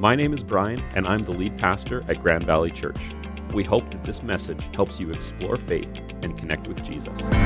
My name is Brian, and I'm the lead pastor at Grand Valley Church. We hope that this message helps you explore faith and connect with Jesus. Today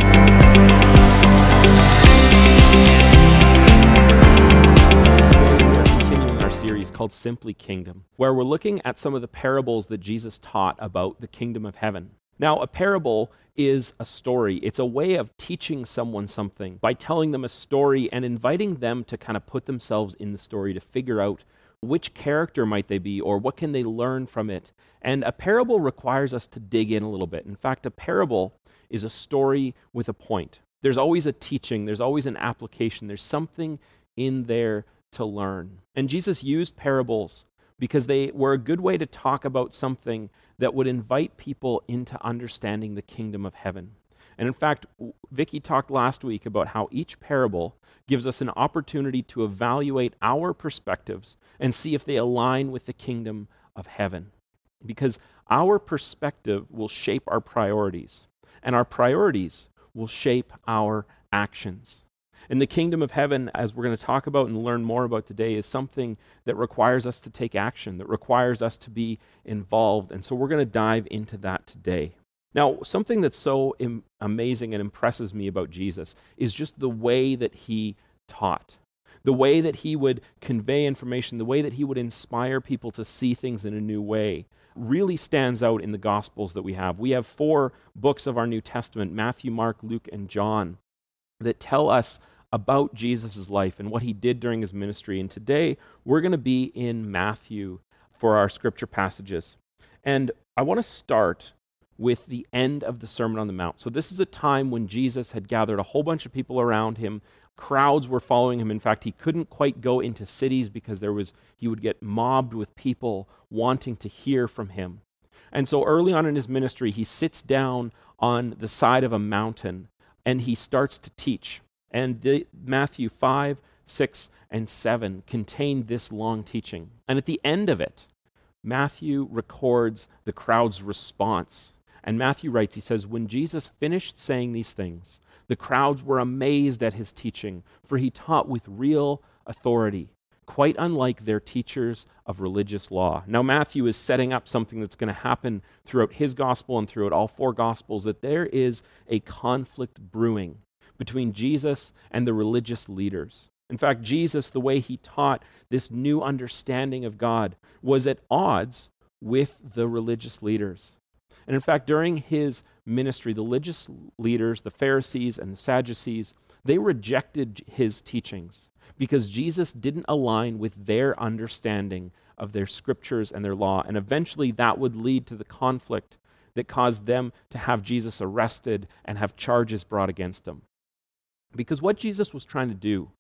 we are continuing our series called Simply Kingdom, where we're looking at some of the parables that Jesus taught about the kingdom of heaven. Now, a parable is a story. It's a way of teaching someone something by telling them a story and inviting them to kind of put themselves in the story to figure out which character might they be or what can they learn from it. And a parable requires us to dig in a little bit. In fact, a parable is a story with a point. There's always a teaching, there's always an application, there's something in there to learn. And Jesus used parables because they were a good way to talk about something that would invite people into understanding the kingdom of heaven. And in fact, Vicky talked last week about how each parable gives us an opportunity to evaluate our perspectives and see if they align with the kingdom of heaven. Because our perspective will shape our priorities, and our priorities will shape our actions. And the kingdom of heaven, as we're going to talk about and learn more about today, is something that requires us to take action, that requires us to be involved. And so we're going to dive into that today. Now, something that's so Im- amazing and impresses me about Jesus is just the way that he taught, the way that he would convey information, the way that he would inspire people to see things in a new way. Really stands out in the Gospels that we have. We have four books of our New Testament Matthew, Mark, Luke, and John that tell us about Jesus' life and what he did during his ministry. And today we're going to be in Matthew for our scripture passages. And I want to start with the end of the Sermon on the Mount. So, this is a time when Jesus had gathered a whole bunch of people around him. Crowds were following him. In fact, he couldn't quite go into cities because there was, he would get mobbed with people wanting to hear from him. And so, early on in his ministry, he sits down on the side of a mountain and he starts to teach. And the, Matthew 5, 6, and 7 contain this long teaching. And at the end of it, Matthew records the crowd's response. And Matthew writes, he says, When Jesus finished saying these things, the crowds were amazed at his teaching, for he taught with real authority, quite unlike their teachers of religious law. Now, Matthew is setting up something that's going to happen throughout his gospel and throughout all four gospels that there is a conflict brewing between Jesus and the religious leaders. In fact, Jesus, the way he taught this new understanding of God, was at odds with the religious leaders. And in fact, during his ministry, the religious leaders, the Pharisees and the Sadducees, they rejected his teachings because Jesus didn't align with their understanding of their scriptures and their law. And eventually that would lead to the conflict that caused them to have Jesus arrested and have charges brought against him. Because what Jesus was trying to do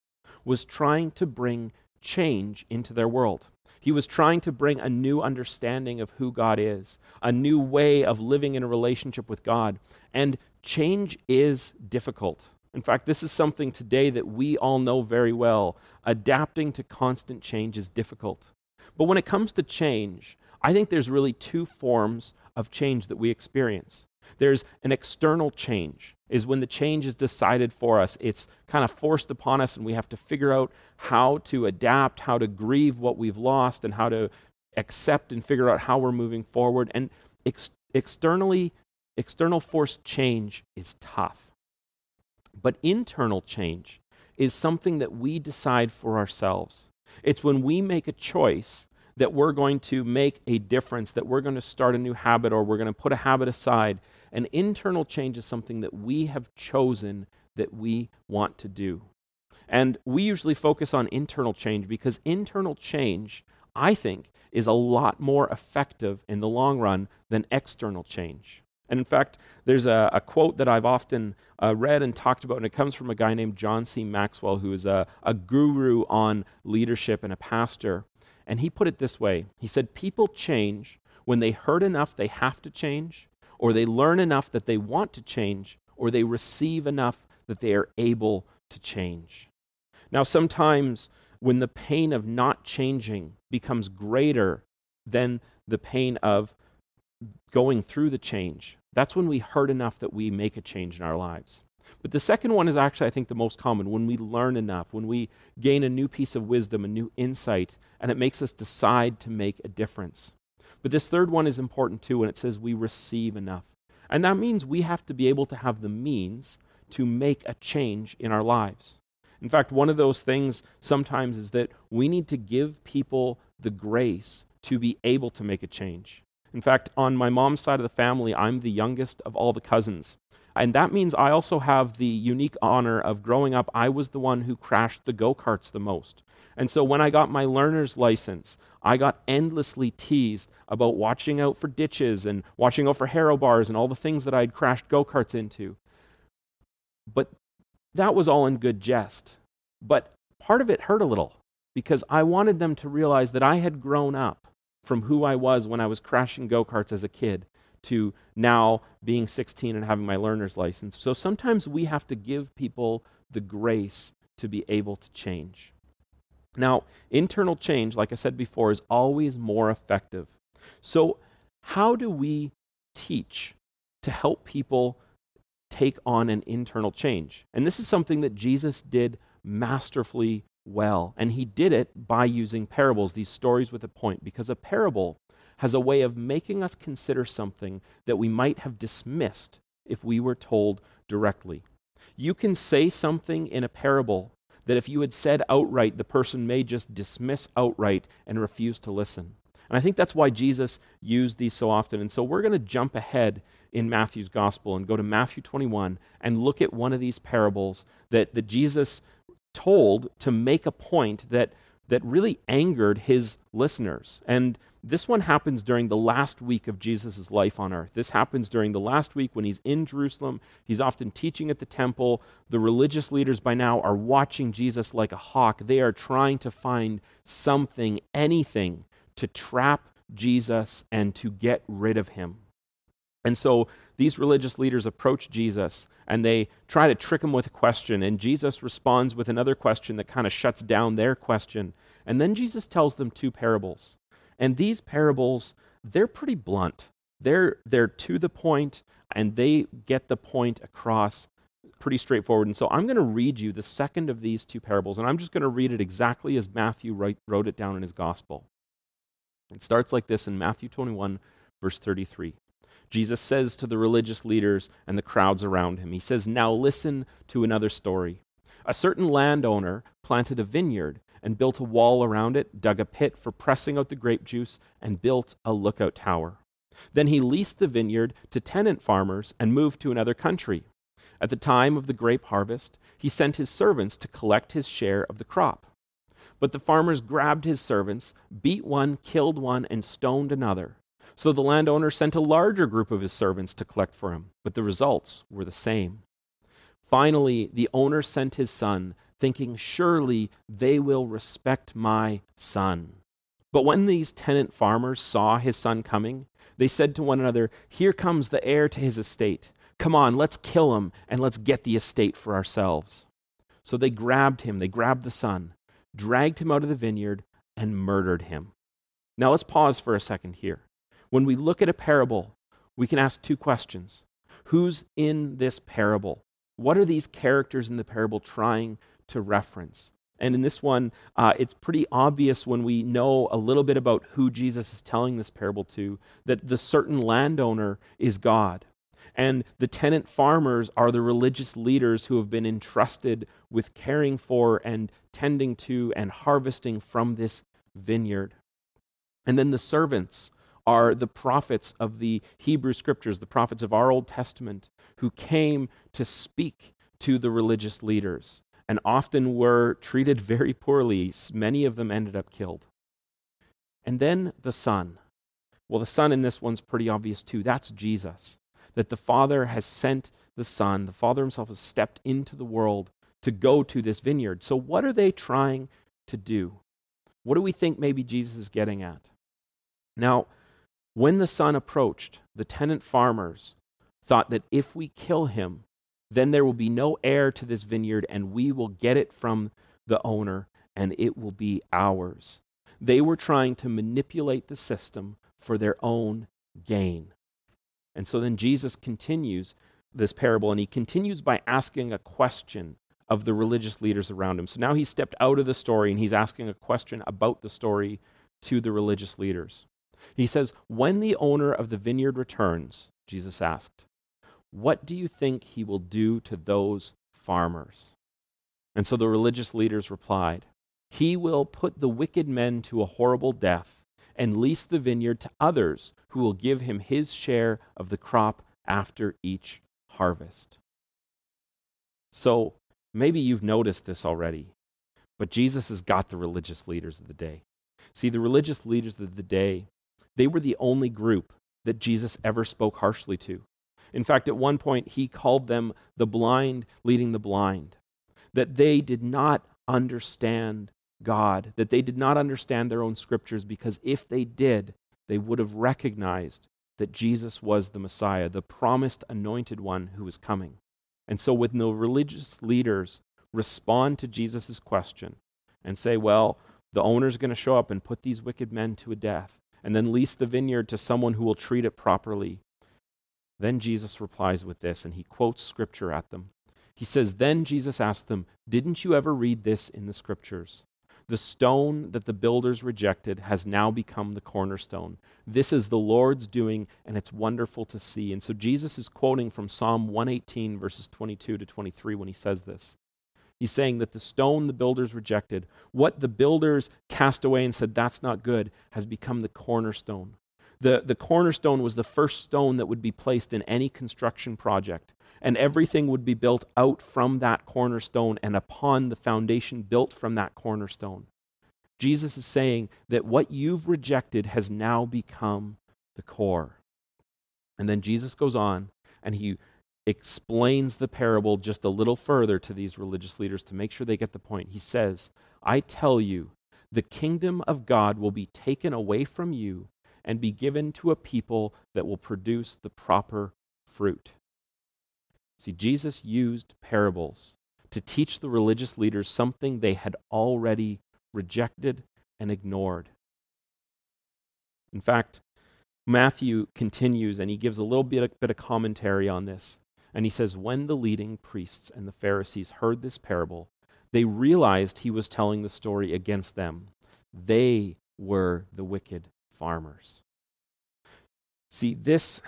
was trying to bring change into their world. He was trying to bring a new understanding of who God is, a new way of living in a relationship with God. And change is difficult. In fact, this is something today that we all know very well. Adapting to constant change is difficult. But when it comes to change, I think there's really two forms of change that we experience. There's an external change, is when the change is decided for us. It's kind of forced upon us, and we have to figure out how to adapt, how to grieve what we've lost, and how to accept and figure out how we're moving forward. And ex- externally, external forced change is tough. But internal change is something that we decide for ourselves. It's when we make a choice that we're going to make a difference, that we're going to start a new habit, or we're going to put a habit aside. An internal change is something that we have chosen that we want to do. And we usually focus on internal change because internal change, I think, is a lot more effective in the long run than external change. And in fact, there's a, a quote that I've often uh, read and talked about, and it comes from a guy named John C. Maxwell, who is a, a guru on leadership and a pastor. And he put it this way He said, People change when they heard enough they have to change, or they learn enough that they want to change, or they receive enough that they are able to change. Now, sometimes when the pain of not changing becomes greater than the pain of going through the change, that's when we hurt enough that we make a change in our lives. But the second one is actually, I think, the most common when we learn enough, when we gain a new piece of wisdom, a new insight, and it makes us decide to make a difference. But this third one is important too, and it says we receive enough. And that means we have to be able to have the means to make a change in our lives. In fact, one of those things sometimes is that we need to give people the grace to be able to make a change. In fact, on my mom's side of the family, I'm the youngest of all the cousins. And that means I also have the unique honor of growing up, I was the one who crashed the go karts the most. And so when I got my learner's license, I got endlessly teased about watching out for ditches and watching out for harrow bars and all the things that I'd crashed go karts into. But that was all in good jest. But part of it hurt a little because I wanted them to realize that I had grown up from who I was when I was crashing go karts as a kid to now being 16 and having my learner's license. So sometimes we have to give people the grace to be able to change. Now, internal change, like I said before, is always more effective. So, how do we teach to help people take on an internal change? And this is something that Jesus did masterfully well. And he did it by using parables, these stories with a point, because a parable has a way of making us consider something that we might have dismissed if we were told directly. You can say something in a parable that if you had said outright, the person may just dismiss outright and refuse to listen. And I think that's why Jesus used these so often. And so we're going to jump ahead in Matthew's gospel and go to Matthew 21 and look at one of these parables that, that Jesus told to make a point that, that really angered his listeners. And this one happens during the last week of Jesus' life on earth. This happens during the last week when he's in Jerusalem. He's often teaching at the temple. The religious leaders by now are watching Jesus like a hawk. They are trying to find something, anything, to trap Jesus and to get rid of him. And so these religious leaders approach Jesus and they try to trick him with a question. And Jesus responds with another question that kind of shuts down their question. And then Jesus tells them two parables. And these parables, they're pretty blunt. They're, they're to the point and they get the point across pretty straightforward. And so I'm going to read you the second of these two parables, and I'm just going to read it exactly as Matthew write, wrote it down in his gospel. It starts like this in Matthew 21, verse 33. Jesus says to the religious leaders and the crowds around him, He says, Now listen to another story. A certain landowner planted a vineyard and built a wall around it, dug a pit for pressing out the grape juice, and built a lookout tower. Then he leased the vineyard to tenant farmers and moved to another country. At the time of the grape harvest, he sent his servants to collect his share of the crop. But the farmers grabbed his servants, beat one, killed one, and stoned another. So the landowner sent a larger group of his servants to collect for him, but the results were the same. Finally, the owner sent his son thinking, Surely they will respect my son. But when these tenant farmers saw his son coming, they said to one another, Here comes the heir to his estate. Come on, let's kill him and let's get the estate for ourselves. So they grabbed him, they grabbed the son, dragged him out of the vineyard, and murdered him. Now let's pause for a second here. When we look at a parable, we can ask two questions Who's in this parable? What are these characters in the parable trying to reference. And in this one, uh, it's pretty obvious when we know a little bit about who Jesus is telling this parable to that the certain landowner is God. And the tenant farmers are the religious leaders who have been entrusted with caring for and tending to and harvesting from this vineyard. And then the servants are the prophets of the Hebrew scriptures, the prophets of our Old Testament, who came to speak to the religious leaders and often were treated very poorly. Many of them ended up killed. And then the Son. Well, the Son in this one's pretty obvious too. That's Jesus. That the Father has sent the Son. The Father himself has stepped into the world to go to this vineyard. So, what are they trying to do? What do we think maybe Jesus is getting at? Now, when the Son approached, the tenant farmers thought that if we kill him, then there will be no heir to this vineyard, and we will get it from the owner, and it will be ours. They were trying to manipulate the system for their own gain. And so then Jesus continues this parable and he continues by asking a question of the religious leaders around him. So now he's stepped out of the story and he's asking a question about the story to the religious leaders. He says, When the owner of the vineyard returns, Jesus asked, What do you think he will do to those farmers? And so the religious leaders replied, He will put the wicked men to a horrible death and lease the vineyard to others who will give him his share of the crop after each harvest. So maybe you've noticed this already, but Jesus has got the religious leaders of the day. See, the religious leaders of the day, they were the only group that Jesus ever spoke harshly to. In fact, at one point, he called them the blind leading the blind, that they did not understand God, that they did not understand their own scriptures, because if they did, they would have recognized that Jesus was the Messiah, the promised anointed one who was coming. And so, when the religious leaders respond to Jesus' question and say, Well, the owner's going to show up and put these wicked men to a death, and then lease the vineyard to someone who will treat it properly. Then Jesus replies with this, and he quotes scripture at them. He says, Then Jesus asked them, Didn't you ever read this in the scriptures? The stone that the builders rejected has now become the cornerstone. This is the Lord's doing, and it's wonderful to see. And so Jesus is quoting from Psalm 118, verses 22 to 23, when he says this. He's saying that the stone the builders rejected, what the builders cast away and said, that's not good, has become the cornerstone. The, the cornerstone was the first stone that would be placed in any construction project and everything would be built out from that cornerstone and upon the foundation built from that cornerstone. Jesus is saying that what you've rejected has now become the core. And then Jesus goes on and he explains the parable just a little further to these religious leaders to make sure they get the point. He says, I tell you, the kingdom of God will be taken away from you and be given to a people that will produce the proper fruit. See, Jesus used parables to teach the religious leaders something they had already rejected and ignored. In fact, Matthew continues and he gives a little bit, bit of commentary on this. And he says, When the leading priests and the Pharisees heard this parable, they realized he was telling the story against them. They were the wicked farmers. See, this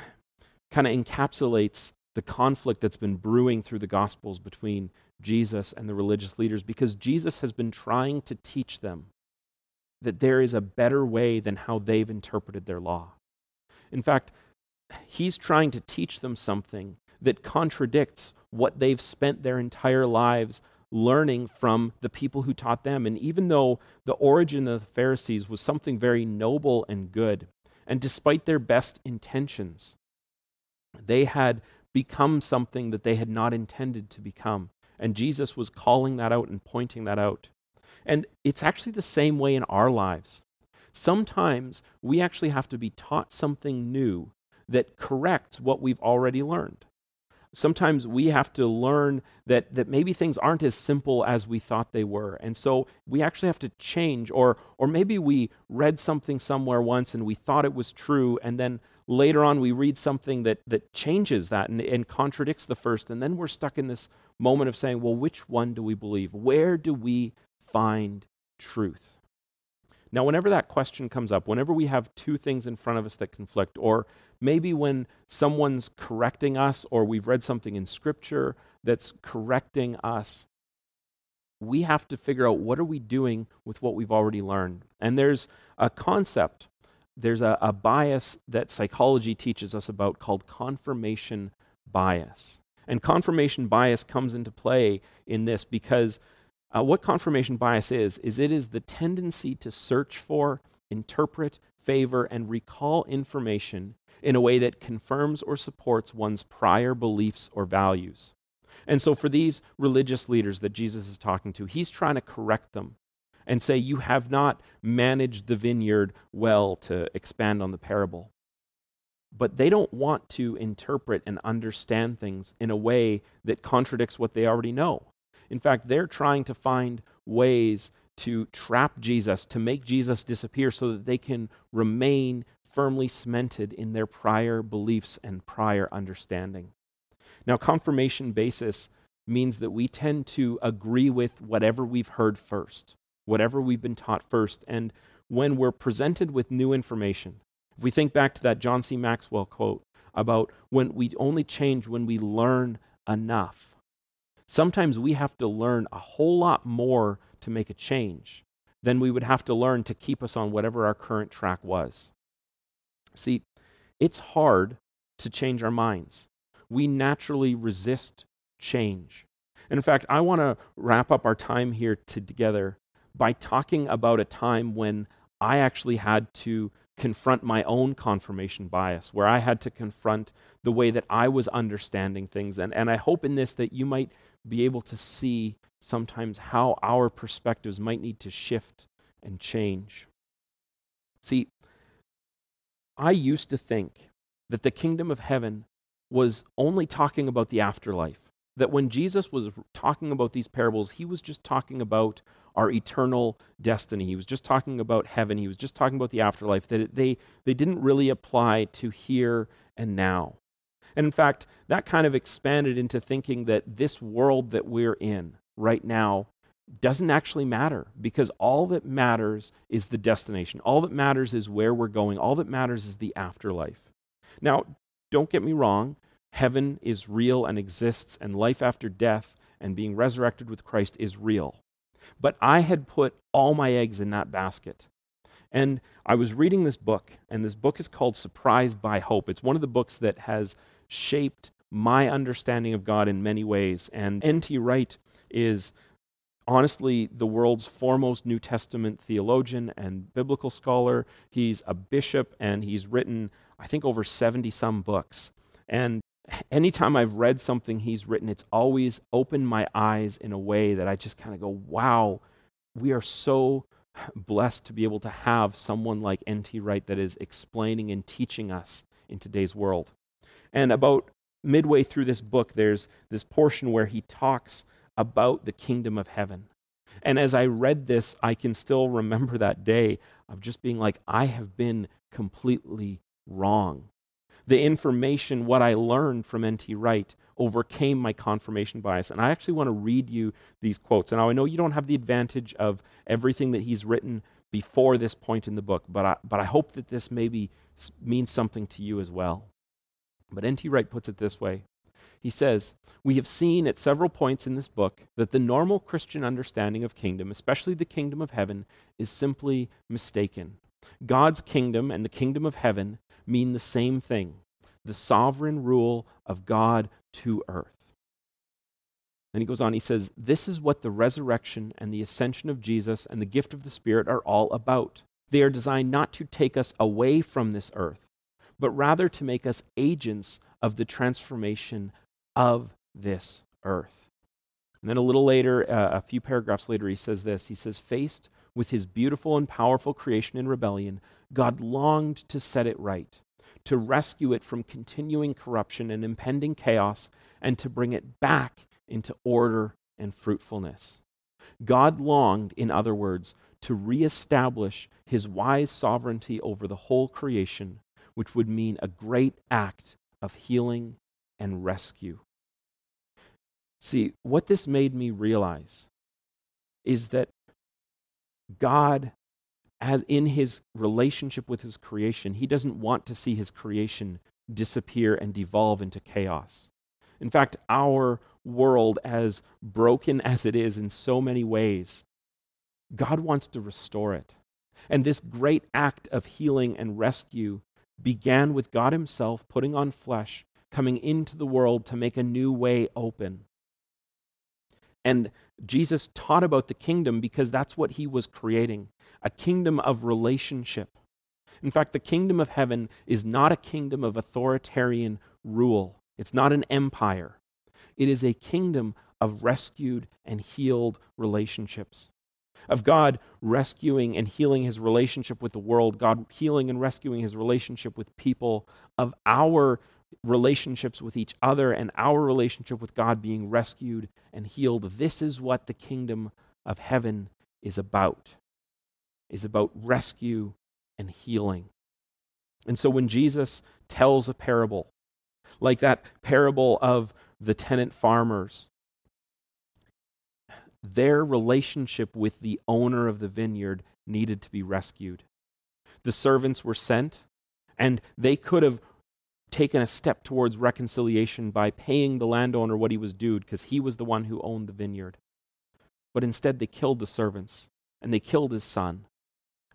kind of encapsulates the conflict that's been brewing through the Gospels between Jesus and the religious leaders because Jesus has been trying to teach them that there is a better way than how they've interpreted their law. In fact, he's trying to teach them something that contradicts what they've spent their entire lives learning from the people who taught them. And even though the origin of the Pharisees was something very noble and good, and despite their best intentions, they had become something that they had not intended to become. And Jesus was calling that out and pointing that out. And it's actually the same way in our lives. Sometimes we actually have to be taught something new that corrects what we've already learned. Sometimes we have to learn that, that maybe things aren't as simple as we thought they were. And so we actually have to change, or, or maybe we read something somewhere once and we thought it was true, and then later on we read something that, that changes that and, and contradicts the first, and then we're stuck in this moment of saying, well, which one do we believe? Where do we find truth? Now, whenever that question comes up, whenever we have two things in front of us that conflict, or maybe when someone's correcting us, or we've read something in Scripture that's correcting us, we have to figure out what are we doing with what we've already learned. And there's a concept there's a, a bias that psychology teaches us about called confirmation bias. And confirmation bias comes into play in this because uh, what confirmation bias is, is it is the tendency to search for, interpret, favor, and recall information in a way that confirms or supports one's prior beliefs or values. And so, for these religious leaders that Jesus is talking to, he's trying to correct them and say, You have not managed the vineyard well to expand on the parable. But they don't want to interpret and understand things in a way that contradicts what they already know. In fact, they're trying to find ways to trap Jesus, to make Jesus disappear so that they can remain firmly cemented in their prior beliefs and prior understanding. Now, confirmation basis means that we tend to agree with whatever we've heard first, whatever we've been taught first. And when we're presented with new information, if we think back to that John C. Maxwell quote about when we only change when we learn enough, sometimes we have to learn a whole lot more to make a change than we would have to learn to keep us on whatever our current track was. See, it's hard to change our minds. We naturally resist change. And in fact, I want to wrap up our time here together by talking about a time when I actually had to confront my own confirmation bias, where I had to confront the way that I was understanding things. And, and I hope in this that you might be able to see sometimes how our perspectives might need to shift and change. See, I used to think that the kingdom of heaven was only talking about the afterlife. That when Jesus was talking about these parables, he was just talking about our eternal destiny. He was just talking about heaven. He was just talking about the afterlife. That they, they didn't really apply to here and now. And in fact, that kind of expanded into thinking that this world that we're in right now doesn't actually matter because all that matters is the destination. All that matters is where we're going. All that matters is the afterlife. Now, don't get me wrong, heaven is real and exists, and life after death and being resurrected with Christ is real. But I had put all my eggs in that basket. And I was reading this book, and this book is called Surprised by Hope. It's one of the books that has shaped my understanding of God in many ways. And N.T. Wright is honestly the world's foremost New Testament theologian and biblical scholar. He's a bishop, and he's written, I think, over 70 some books. And anytime I've read something he's written, it's always opened my eyes in a way that I just kind of go, wow, we are so blessed to be able to have someone like N.T. Wright that is explaining and teaching us in today's world. And about midway through this book, there's this portion where he talks about the kingdom of heaven. And as I read this, I can still remember that day of just being like, I have been completely wrong the information, what I learned from N.T. Wright, overcame my confirmation bias. And I actually want to read you these quotes. And I know you don't have the advantage of everything that he's written before this point in the book, but I, but I hope that this maybe means something to you as well. But N.T. Wright puts it this way He says, We have seen at several points in this book that the normal Christian understanding of kingdom, especially the kingdom of heaven, is simply mistaken. God's kingdom and the kingdom of heaven mean the same thing the sovereign rule of God to earth. And he goes on, he says, This is what the resurrection and the ascension of Jesus and the gift of the Spirit are all about. They are designed not to take us away from this earth, but rather to make us agents of the transformation of this earth. And then a little later, uh, a few paragraphs later, he says this He says, Faced with his beautiful and powerful creation in rebellion, God longed to set it right, to rescue it from continuing corruption and impending chaos, and to bring it back into order and fruitfulness. God longed, in other words, to reestablish his wise sovereignty over the whole creation, which would mean a great act of healing and rescue. See, what this made me realize is that God, as in his relationship with his creation, he doesn't want to see his creation disappear and devolve into chaos. In fact, our world, as broken as it is in so many ways, God wants to restore it. And this great act of healing and rescue began with God Himself putting on flesh, coming into the world to make a new way open. And Jesus taught about the kingdom because that's what he was creating a kingdom of relationship. In fact, the kingdom of heaven is not a kingdom of authoritarian rule, it's not an empire. It is a kingdom of rescued and healed relationships. Of God rescuing and healing his relationship with the world, God healing and rescuing his relationship with people, of our relationships with each other and our relationship with God being rescued and healed. This is what the kingdom of heaven is about. Is about rescue and healing. And so when Jesus tells a parable, like that parable of the tenant farmers, their relationship with the owner of the vineyard needed to be rescued. The servants were sent, and they could have taken a step towards reconciliation by paying the landowner what he was due because he was the one who owned the vineyard. But instead, they killed the servants and they killed his son.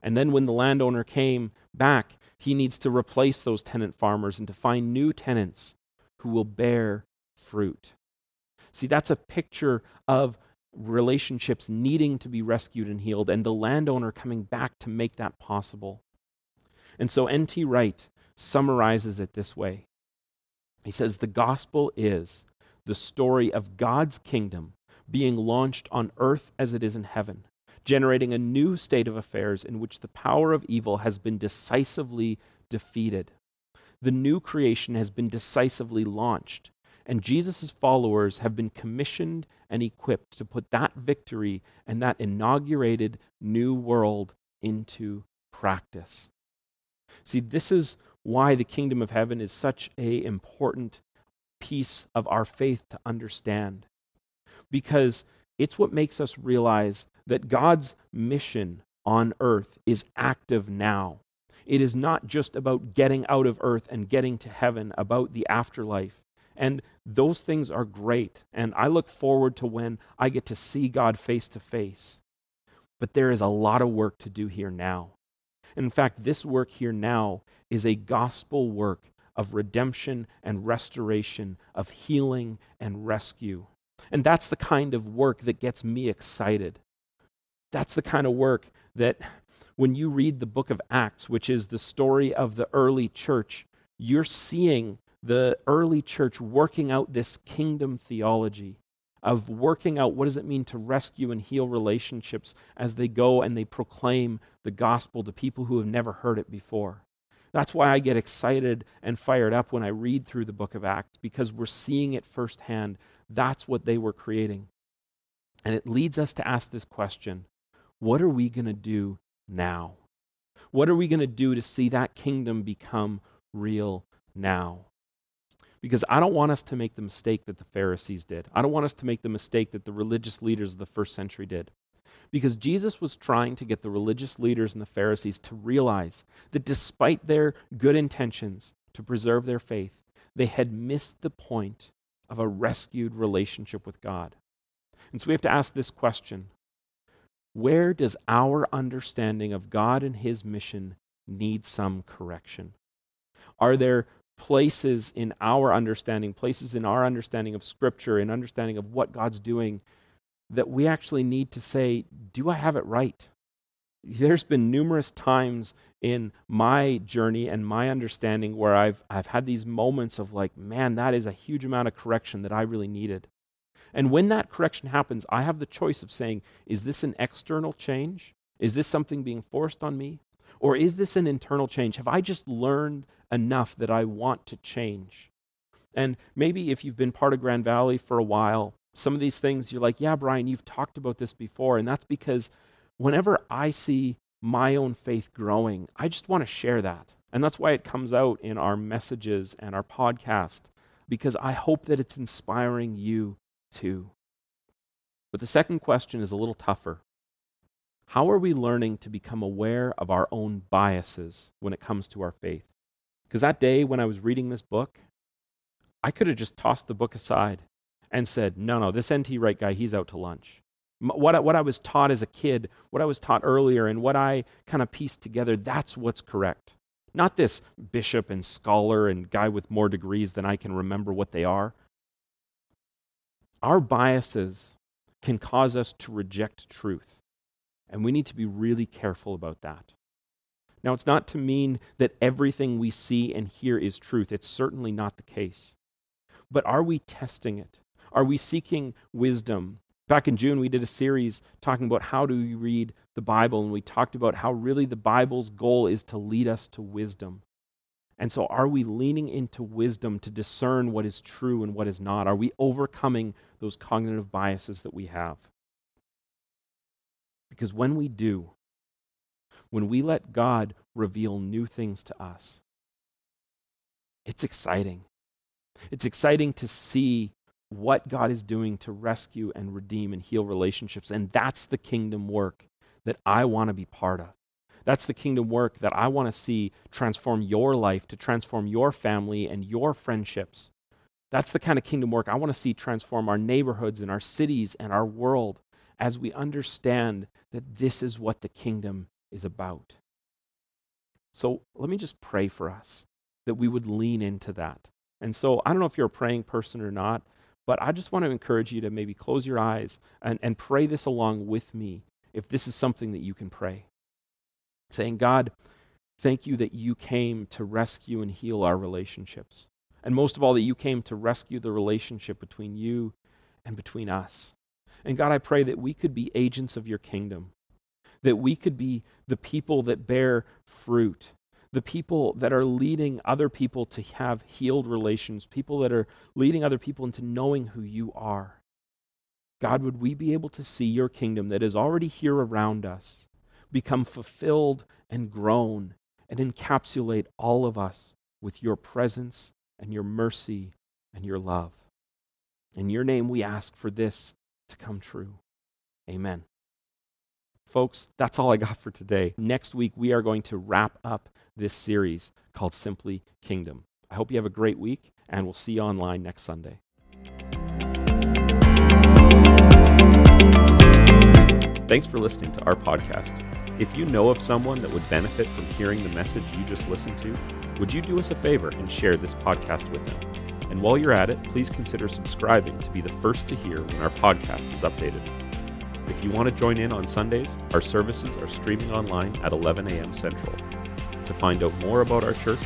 And then, when the landowner came back, he needs to replace those tenant farmers and to find new tenants who will bear fruit. See, that's a picture of relationships needing to be rescued and healed, and the landowner coming back to make that possible. And so N.T. Wright summarizes it this way He says, The gospel is the story of God's kingdom being launched on earth as it is in heaven, generating a new state of affairs in which the power of evil has been decisively defeated. The new creation has been decisively launched, and Jesus' followers have been commissioned and equipped to put that victory and that inaugurated new world into practice. See, this is why the kingdom of heaven is such a important piece of our faith to understand. Because it's what makes us realize that God's mission on earth is active now. It is not just about getting out of earth and getting to heaven, about the afterlife. And those things are great. And I look forward to when I get to see God face to face. But there is a lot of work to do here now. In fact, this work here now is a gospel work of redemption and restoration, of healing and rescue. And that's the kind of work that gets me excited. That's the kind of work that when you read the book of Acts, which is the story of the early church, you're seeing the early church working out this kingdom theology of working out what does it mean to rescue and heal relationships as they go and they proclaim the gospel to people who have never heard it before. That's why I get excited and fired up when I read through the book of Acts because we're seeing it firsthand. That's what they were creating. And it leads us to ask this question what are we going to do now? What are we going to do to see that kingdom become real now? Because I don't want us to make the mistake that the Pharisees did. I don't want us to make the mistake that the religious leaders of the first century did. Because Jesus was trying to get the religious leaders and the Pharisees to realize that despite their good intentions to preserve their faith, they had missed the point of a rescued relationship with God. And so we have to ask this question Where does our understanding of God and His mission need some correction? Are there places in our understanding, places in our understanding of Scripture and understanding of what God's doing, that we actually need to say, Do I have it right? There's been numerous times in my journey and my understanding where I've, I've had these moments of like, man, that is a huge amount of correction that I really needed. And when that correction happens, I have the choice of saying, is this an external change? Is this something being forced on me? Or is this an internal change? Have I just learned enough that I want to change? And maybe if you've been part of Grand Valley for a while, some of these things you're like, yeah, Brian, you've talked about this before. And that's because whenever I see my own faith growing, I just want to share that. And that's why it comes out in our messages and our podcast, because I hope that it's inspiring you too. But the second question is a little tougher. How are we learning to become aware of our own biases when it comes to our faith? Because that day when I was reading this book, I could have just tossed the book aside and said, no, no, this N.T. Wright guy, he's out to lunch. What I, what I was taught as a kid, what I was taught earlier, and what I kind of pieced together, that's what's correct. Not this bishop and scholar and guy with more degrees than I can remember what they are. Our biases can cause us to reject truth. And we need to be really careful about that. Now, it's not to mean that everything we see and hear is truth. It's certainly not the case. But are we testing it? Are we seeking wisdom? Back in June, we did a series talking about how do we read the Bible, and we talked about how really the Bible's goal is to lead us to wisdom. And so, are we leaning into wisdom to discern what is true and what is not? Are we overcoming those cognitive biases that we have? Because when we do, when we let God reveal new things to us, it's exciting. It's exciting to see what God is doing to rescue and redeem and heal relationships. And that's the kingdom work that I want to be part of. That's the kingdom work that I want to see transform your life, to transform your family and your friendships. That's the kind of kingdom work I want to see transform our neighborhoods and our cities and our world as we understand that this is what the kingdom is about. So let me just pray for us that we would lean into that. And so I don't know if you're a praying person or not, but I just want to encourage you to maybe close your eyes and, and pray this along with me if this is something that you can pray. Saying, God, thank you that you came to rescue and heal our relationships. And most of all, that you came to rescue the relationship between you and between us. And God, I pray that we could be agents of your kingdom, that we could be the people that bear fruit, the people that are leading other people to have healed relations, people that are leading other people into knowing who you are. God, would we be able to see your kingdom that is already here around us become fulfilled and grown and encapsulate all of us with your presence and your mercy and your love. In your name, we ask for this to come true. Amen. Folks, that's all I got for today. Next week, we are going to wrap up this series called Simply Kingdom. I hope you have a great week, and we'll see you online next Sunday. Thanks for listening to our podcast. If you know of someone that would benefit from hearing the message you just listened to, would you do us a favor and share this podcast with them? And while you're at it, please consider subscribing to be the first to hear when our podcast is updated. If you want to join in on Sundays, our services are streaming online at 11 a.m. Central. To find out more about our church,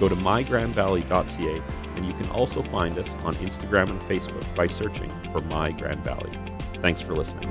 go to mygrandvalley.ca and you can also find us on Instagram and Facebook by searching for My Grand Valley. Thanks for listening.